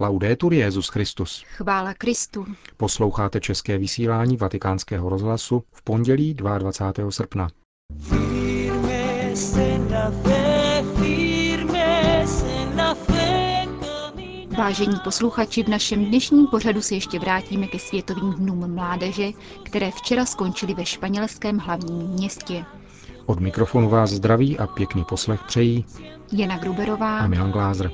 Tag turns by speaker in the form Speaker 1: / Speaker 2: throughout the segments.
Speaker 1: Laudetur Jezus Christus.
Speaker 2: Chvála Kristu.
Speaker 1: Posloucháte české vysílání Vatikánského rozhlasu v pondělí 22. srpna.
Speaker 2: Vážení posluchači, v našem dnešním pořadu se ještě vrátíme ke Světovým dnům mládeže, které včera skončily ve španělském hlavním městě.
Speaker 1: Od mikrofonu vás zdraví a pěkný poslech přejí
Speaker 2: Jana Gruberová
Speaker 1: a Milan Glázer.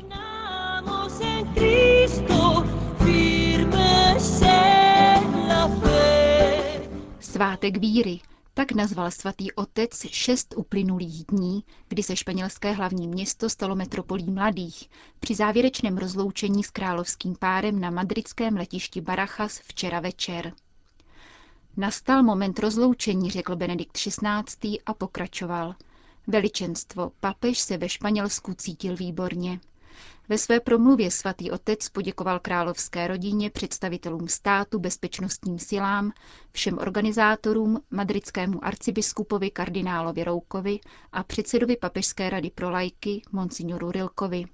Speaker 2: Svátek víry, tak nazval svatý otec šest uplynulých dní, kdy se španělské hlavní město stalo metropolí mladých, při závěrečném rozloučení s královským párem na madridském letišti Barajas včera večer. Nastal moment rozloučení, řekl Benedikt XVI. a pokračoval. Veličenstvo, papež se ve Španělsku cítil výborně. Ve své promluvě svatý otec poděkoval královské rodině, představitelům státu, bezpečnostním silám, všem organizátorům, madridskému arcibiskupovi kardinálovi Roukovi a předsedovi Papežské rady pro lajky, monsignoru Rilkovi.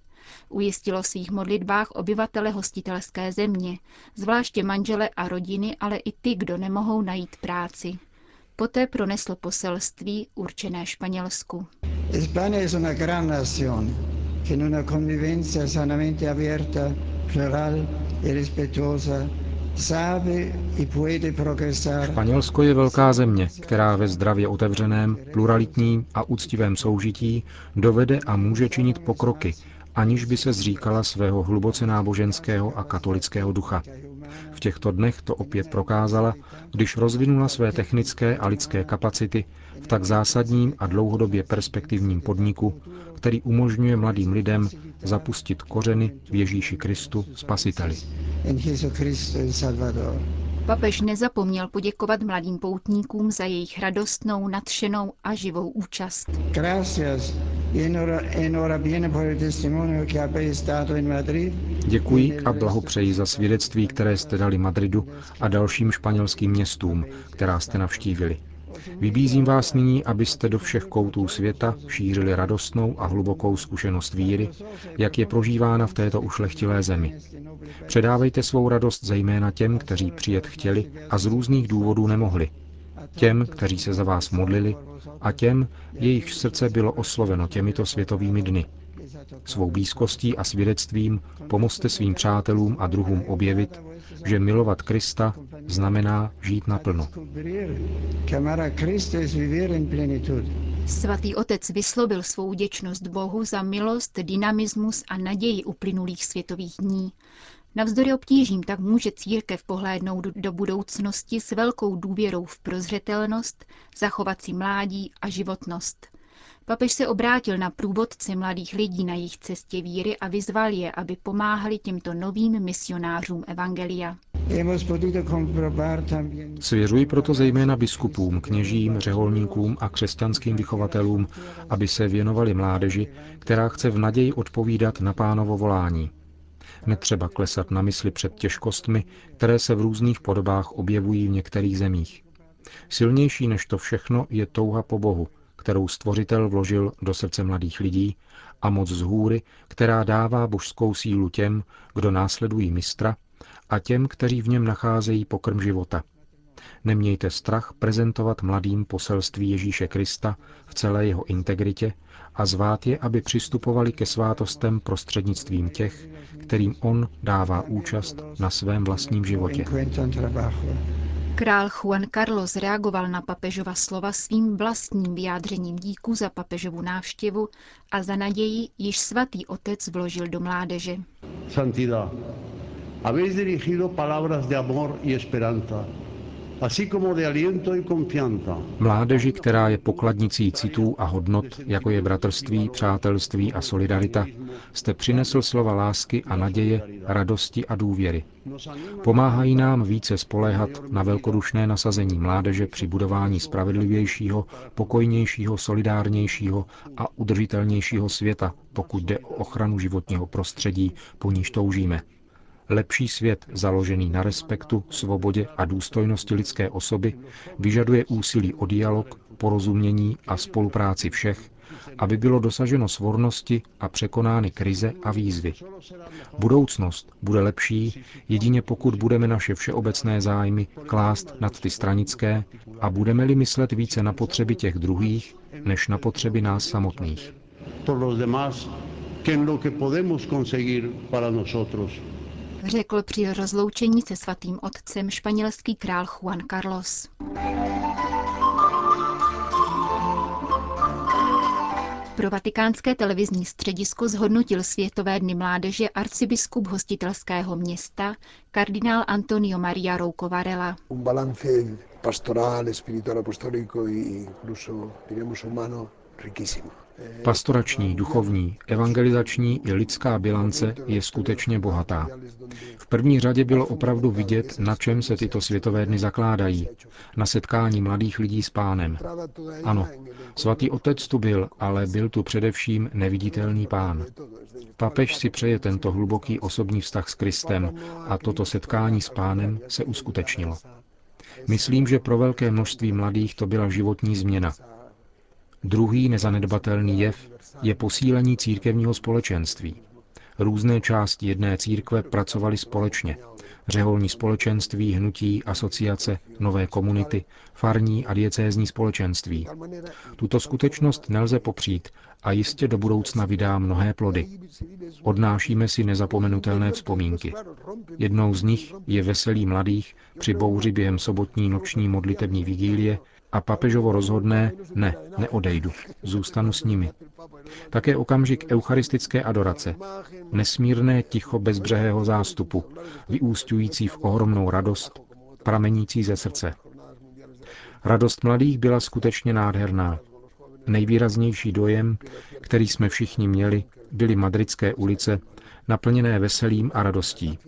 Speaker 2: Ujistilo svých modlitbách obyvatele hostitelské země, zvláště manžele a rodiny, ale i ty, kdo nemohou najít práci. Poté pronesl poselství určené Španělsku.
Speaker 3: España es una gran nación que en una convivencia sanamente abierta, plural y respetuosa
Speaker 1: Španělsko je velká země, která ve zdravě otevřeném, pluralitním a úctivém soužití dovede a může činit pokroky, aniž by se zříkala svého hluboce náboženského a katolického ducha. V těchto dnech to opět prokázala, když rozvinula své technické a lidské kapacity v tak zásadním a dlouhodobě perspektivním podniku, který umožňuje mladým lidem zapustit kořeny v Ježíši Kristu, Spasiteli.
Speaker 2: Papež nezapomněl poděkovat mladým poutníkům za jejich radostnou, nadšenou a živou účast.
Speaker 1: Děkuji a blahopřeji za svědectví, které jste dali Madridu a dalším španělským městům, která jste navštívili. Vybízím vás nyní, abyste do všech koutů světa šířili radostnou a hlubokou zkušenost víry, jak je prožívána v této ušlechtilé zemi. Předávejte svou radost zejména těm, kteří přijet chtěli a z různých důvodů nemohli. Těm, kteří se za vás modlili a těm, jejich srdce bylo osloveno těmito světovými dny. Svou blízkostí a svědectvím pomozte svým přátelům a druhům objevit, že milovat Krista znamená žít naplno.
Speaker 2: Svatý otec vyslovil svou vděčnost Bohu za milost, dynamismus a naději uplynulých světových dní. Navzdory obtížím tak může církev pohlédnout do budoucnosti s velkou důvěrou v prozřetelnost, zachovat si mládí a životnost – Papež se obrátil na průvodce mladých lidí na jejich cestě víry a vyzval je, aby pomáhali těmto novým misionářům Evangelia.
Speaker 1: Svěřuji proto zejména biskupům, kněžím, řeholníkům a křesťanským vychovatelům, aby se věnovali mládeži, která chce v naději odpovídat na pánovo volání. Netřeba klesat na mysli před těžkostmi, které se v různých podobách objevují v některých zemích. Silnější než to všechno je touha po Bohu, kterou stvořitel vložil do srdce mladých lidí a moc z hůry, která dává božskou sílu těm, kdo následují mistra a těm, kteří v něm nacházejí pokrm života. Nemějte strach prezentovat mladým poselství Ježíše Krista v celé jeho integritě a zvát je, aby přistupovali ke svátostem prostřednictvím těch, kterým on dává účast na svém vlastním životě.
Speaker 2: Král Juan Carlos reagoval na papežova slova svým vlastním vyjádřením díku za papežovu návštěvu a za naději, již svatý otec vložil do mládeže. Santidad, habéis dirigido palabras de amor y esperanza
Speaker 1: Mládeži, která je pokladnicí citů a hodnot, jako je bratrství, přátelství a solidarita, jste přinesl slova lásky a naděje, radosti a důvěry. Pomáhají nám více spoléhat na velkodušné nasazení mládeže při budování spravedlivějšího, pokojnějšího, solidárnějšího a udržitelnějšího světa, pokud jde o ochranu životního prostředí, po níž toužíme. Lepší svět, založený na respektu, svobodě a důstojnosti lidské osoby, vyžaduje úsilí o dialog, porozumění a spolupráci všech, aby bylo dosaženo svornosti a překonány krize a výzvy. Budoucnost bude lepší jedině pokud budeme naše všeobecné zájmy klást nad ty stranické a budeme-li myslet více na potřeby těch druhých, než na potřeby nás samotných.
Speaker 2: Řekl při rozloučení se svatým otcem španělský král Juan Carlos. Pro vatikánské televizní středisko zhodnotil Světové dny mládeže arcibiskup hostitelského města kardinál Antonio Maria Rouco Varela. pastoral, espiritual apostólico e incluso,
Speaker 1: diremos, humano riquísimo. Pastorační, duchovní, evangelizační i lidská bilance je skutečně bohatá. V první řadě bylo opravdu vidět, na čem se tyto světové dny zakládají. Na setkání mladých lidí s pánem. Ano, svatý otec tu byl, ale byl tu především neviditelný pán. Papež si přeje tento hluboký osobní vztah s Kristem a toto setkání s pánem se uskutečnilo. Myslím, že pro velké množství mladých to byla životní změna, Druhý nezanedbatelný jev je posílení církevního společenství. Různé části jedné církve pracovaly společně. Řeholní společenství, hnutí, asociace, nové komunity, farní a diecézní společenství. Tuto skutečnost nelze popřít a jistě do budoucna vydá mnohé plody. Odnášíme si nezapomenutelné vzpomínky. Jednou z nich je veselý mladých při bouři během sobotní noční modlitební vigílie, a papežovo rozhodné, ne, neodejdu, zůstanu s nimi. Také okamžik eucharistické adorace, nesmírné ticho bezbřehého zástupu, vyústiující v ohromnou radost, pramenící ze srdce. Radost mladých byla skutečně nádherná. Nejvýraznější dojem, který jsme všichni měli, byly madridské ulice, naplněné veselím a radostí.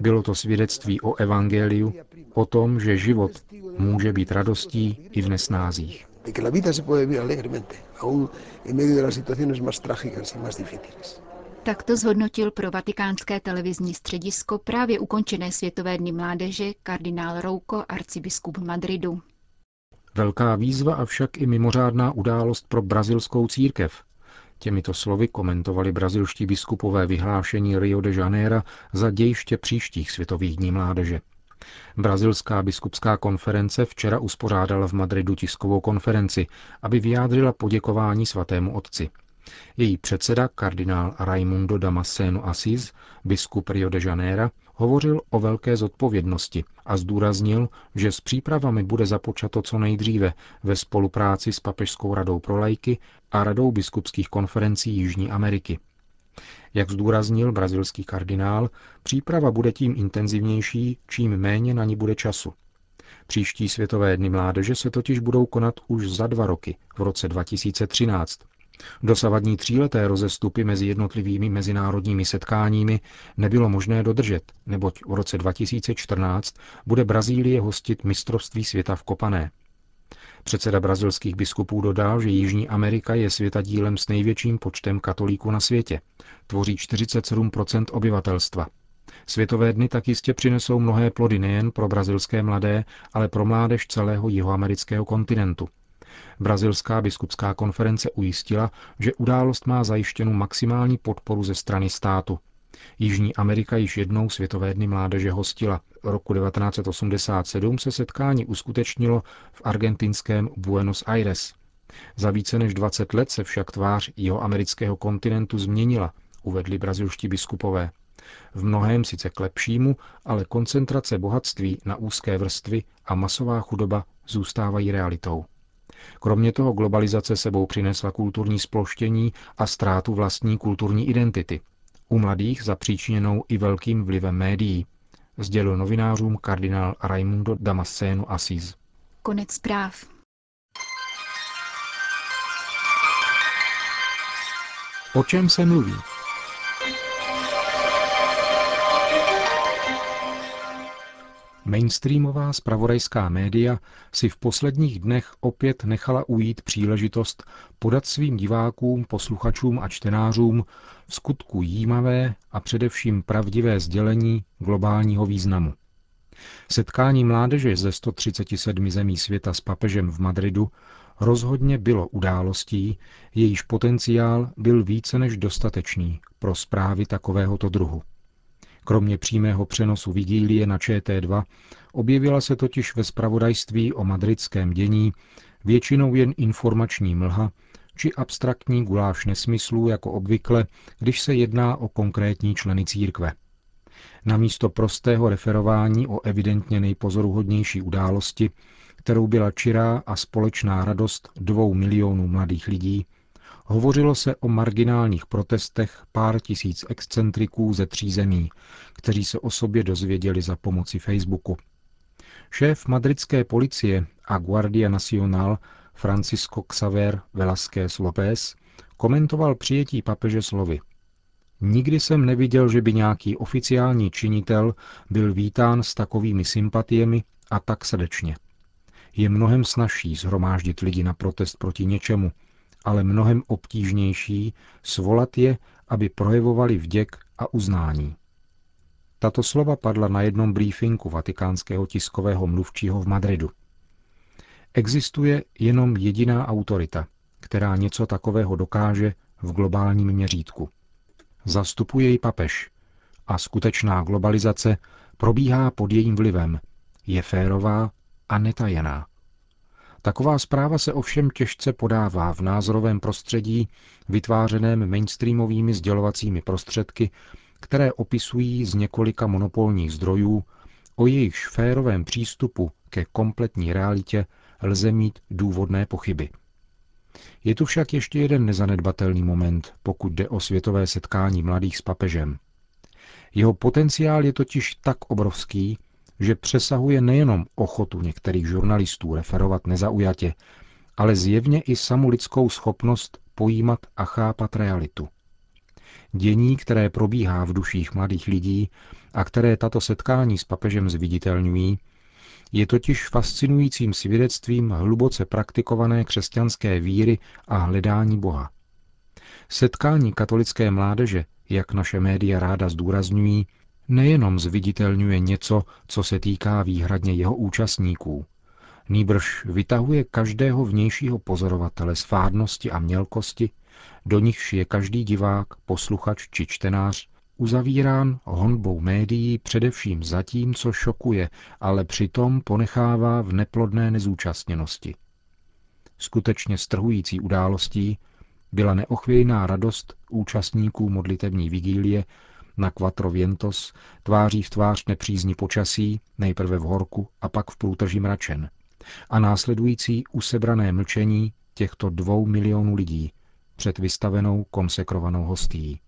Speaker 1: Bylo to svědectví o evangeliu, o tom, že život může být radostí i v nesnázích.
Speaker 2: Tak to zhodnotil pro vatikánské televizní středisko právě ukončené Světové dny mládeže kardinál Rouko, arcibiskup Madridu.
Speaker 1: Velká výzva a však i mimořádná událost pro brazilskou církev, Těmito slovy komentovali brazilští biskupové vyhlášení Rio de Janeiro za dějiště příštích světových dní mládeže. Brazilská biskupská konference včera uspořádala v Madridu tiskovou konferenci, aby vyjádřila poděkování svatému otci. Její předseda, kardinál Raimundo Damasceno Assis, biskup Rio de Janeiro, hovořil o velké zodpovědnosti a zdůraznil, že s přípravami bude započato co nejdříve ve spolupráci s Papežskou radou pro lajky a radou biskupských konferencí Jižní Ameriky. Jak zdůraznil brazilský kardinál, příprava bude tím intenzivnější, čím méně na ní bude času. Příští světové dny mládeže se totiž budou konat už za dva roky, v roce 2013, Dosavadní tříleté rozestupy mezi jednotlivými mezinárodními setkáními nebylo možné dodržet, neboť v roce 2014 bude Brazílie hostit mistrovství světa v Kopané. Předseda brazilských biskupů dodal, že Jižní Amerika je světadílem s největším počtem katolíků na světě. Tvoří 47% obyvatelstva. Světové dny tak jistě přinesou mnohé plody nejen pro brazilské mladé, ale pro mládež celého jihoamerického kontinentu. Brazilská biskupská konference ujistila, že událost má zajištěnu maximální podporu ze strany státu. Jižní Amerika již jednou Světové dny mládeže hostila. Roku 1987 se setkání uskutečnilo v argentinském Buenos Aires. Za více než 20 let se však tvář jeho amerického kontinentu změnila, uvedli brazilští biskupové. V mnohém sice k lepšímu, ale koncentrace bohatství na úzké vrstvy a masová chudoba zůstávají realitou. Kromě toho globalizace sebou přinesla kulturní sploštění a ztrátu vlastní kulturní identity. U mladých zapříčiněnou i velkým vlivem médií, sdělil novinářům kardinál Raimundo Damasceno Assis.
Speaker 2: Konec zpráv.
Speaker 1: O čem se mluví? Mainstreamová spravodajská média si v posledních dnech opět nechala ujít příležitost podat svým divákům, posluchačům a čtenářům v skutku jímavé a především pravdivé sdělení globálního významu. Setkání mládeže ze 137 zemí světa s papežem v Madridu rozhodně bylo událostí, jejíž potenciál byl více než dostatečný pro zprávy takovéhoto druhu. Kromě přímého přenosu vigílie na ČT2 objevila se totiž ve spravodajství o madridském dění většinou jen informační mlha či abstraktní guláš nesmyslů jako obvykle, když se jedná o konkrétní členy církve. Namísto prostého referování o evidentně nejpozoruhodnější události, kterou byla čirá a společná radost dvou milionů mladých lidí, hovořilo se o marginálních protestech pár tisíc excentriků ze tří zemí, kteří se o sobě dozvěděli za pomoci Facebooku. Šéf madridské policie a Guardia Nacional Francisco Xaver Velázquez López komentoval přijetí papeže slovy. Nikdy jsem neviděl, že by nějaký oficiální činitel byl vítán s takovými sympatiemi a tak srdečně. Je mnohem snažší zhromáždit lidi na protest proti něčemu, ale mnohem obtížnější svolat je, aby projevovali vděk a uznání. Tato slova padla na jednom briefingu vatikánského tiskového mluvčího v Madridu. Existuje jenom jediná autorita, která něco takového dokáže v globálním měřítku. Zastupuje ji papež a skutečná globalizace probíhá pod jejím vlivem, je férová a netajená. Taková zpráva se ovšem těžce podává v názorovém prostředí vytvářeném mainstreamovými sdělovacími prostředky, které opisují z několika monopolních zdrojů, o jejich férovém přístupu ke kompletní realitě lze mít důvodné pochyby. Je tu však ještě jeden nezanedbatelný moment, pokud jde o světové setkání mladých s papežem. Jeho potenciál je totiž tak obrovský, že přesahuje nejenom ochotu některých žurnalistů referovat nezaujatě, ale zjevně i samu lidskou schopnost pojímat a chápat realitu. Dění, které probíhá v duších mladých lidí a které tato setkání s papežem zviditelňují, je totiž fascinujícím svědectvím hluboce praktikované křesťanské víry a hledání Boha. Setkání katolické mládeže, jak naše média ráda zdůrazňují, nejenom zviditelňuje něco, co se týká výhradně jeho účastníků. Nýbrž vytahuje každého vnějšího pozorovatele z fádnosti a mělkosti, do nichž je každý divák, posluchač či čtenář uzavírán honbou médií především za tím, co šokuje, ale přitom ponechává v neplodné nezúčastněnosti. Skutečně strhující událostí byla neochvějná radost účastníků modlitební vigílie na Quattro Vientos tváří v tvář nepřízni počasí, nejprve v horku a pak v průtrží mračen, a následující usebrané mlčení těchto dvou milionů lidí před vystavenou konsekrovanou hostí.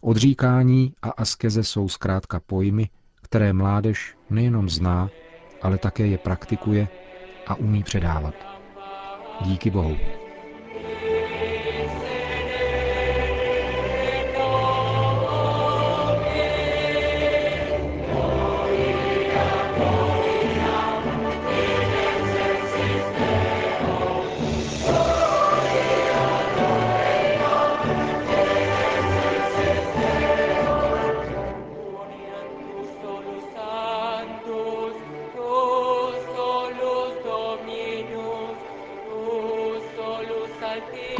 Speaker 1: Odříkání a askeze jsou zkrátka pojmy, které mládež nejenom zná, ale také je praktikuje a umí předávat. Díky Bohu.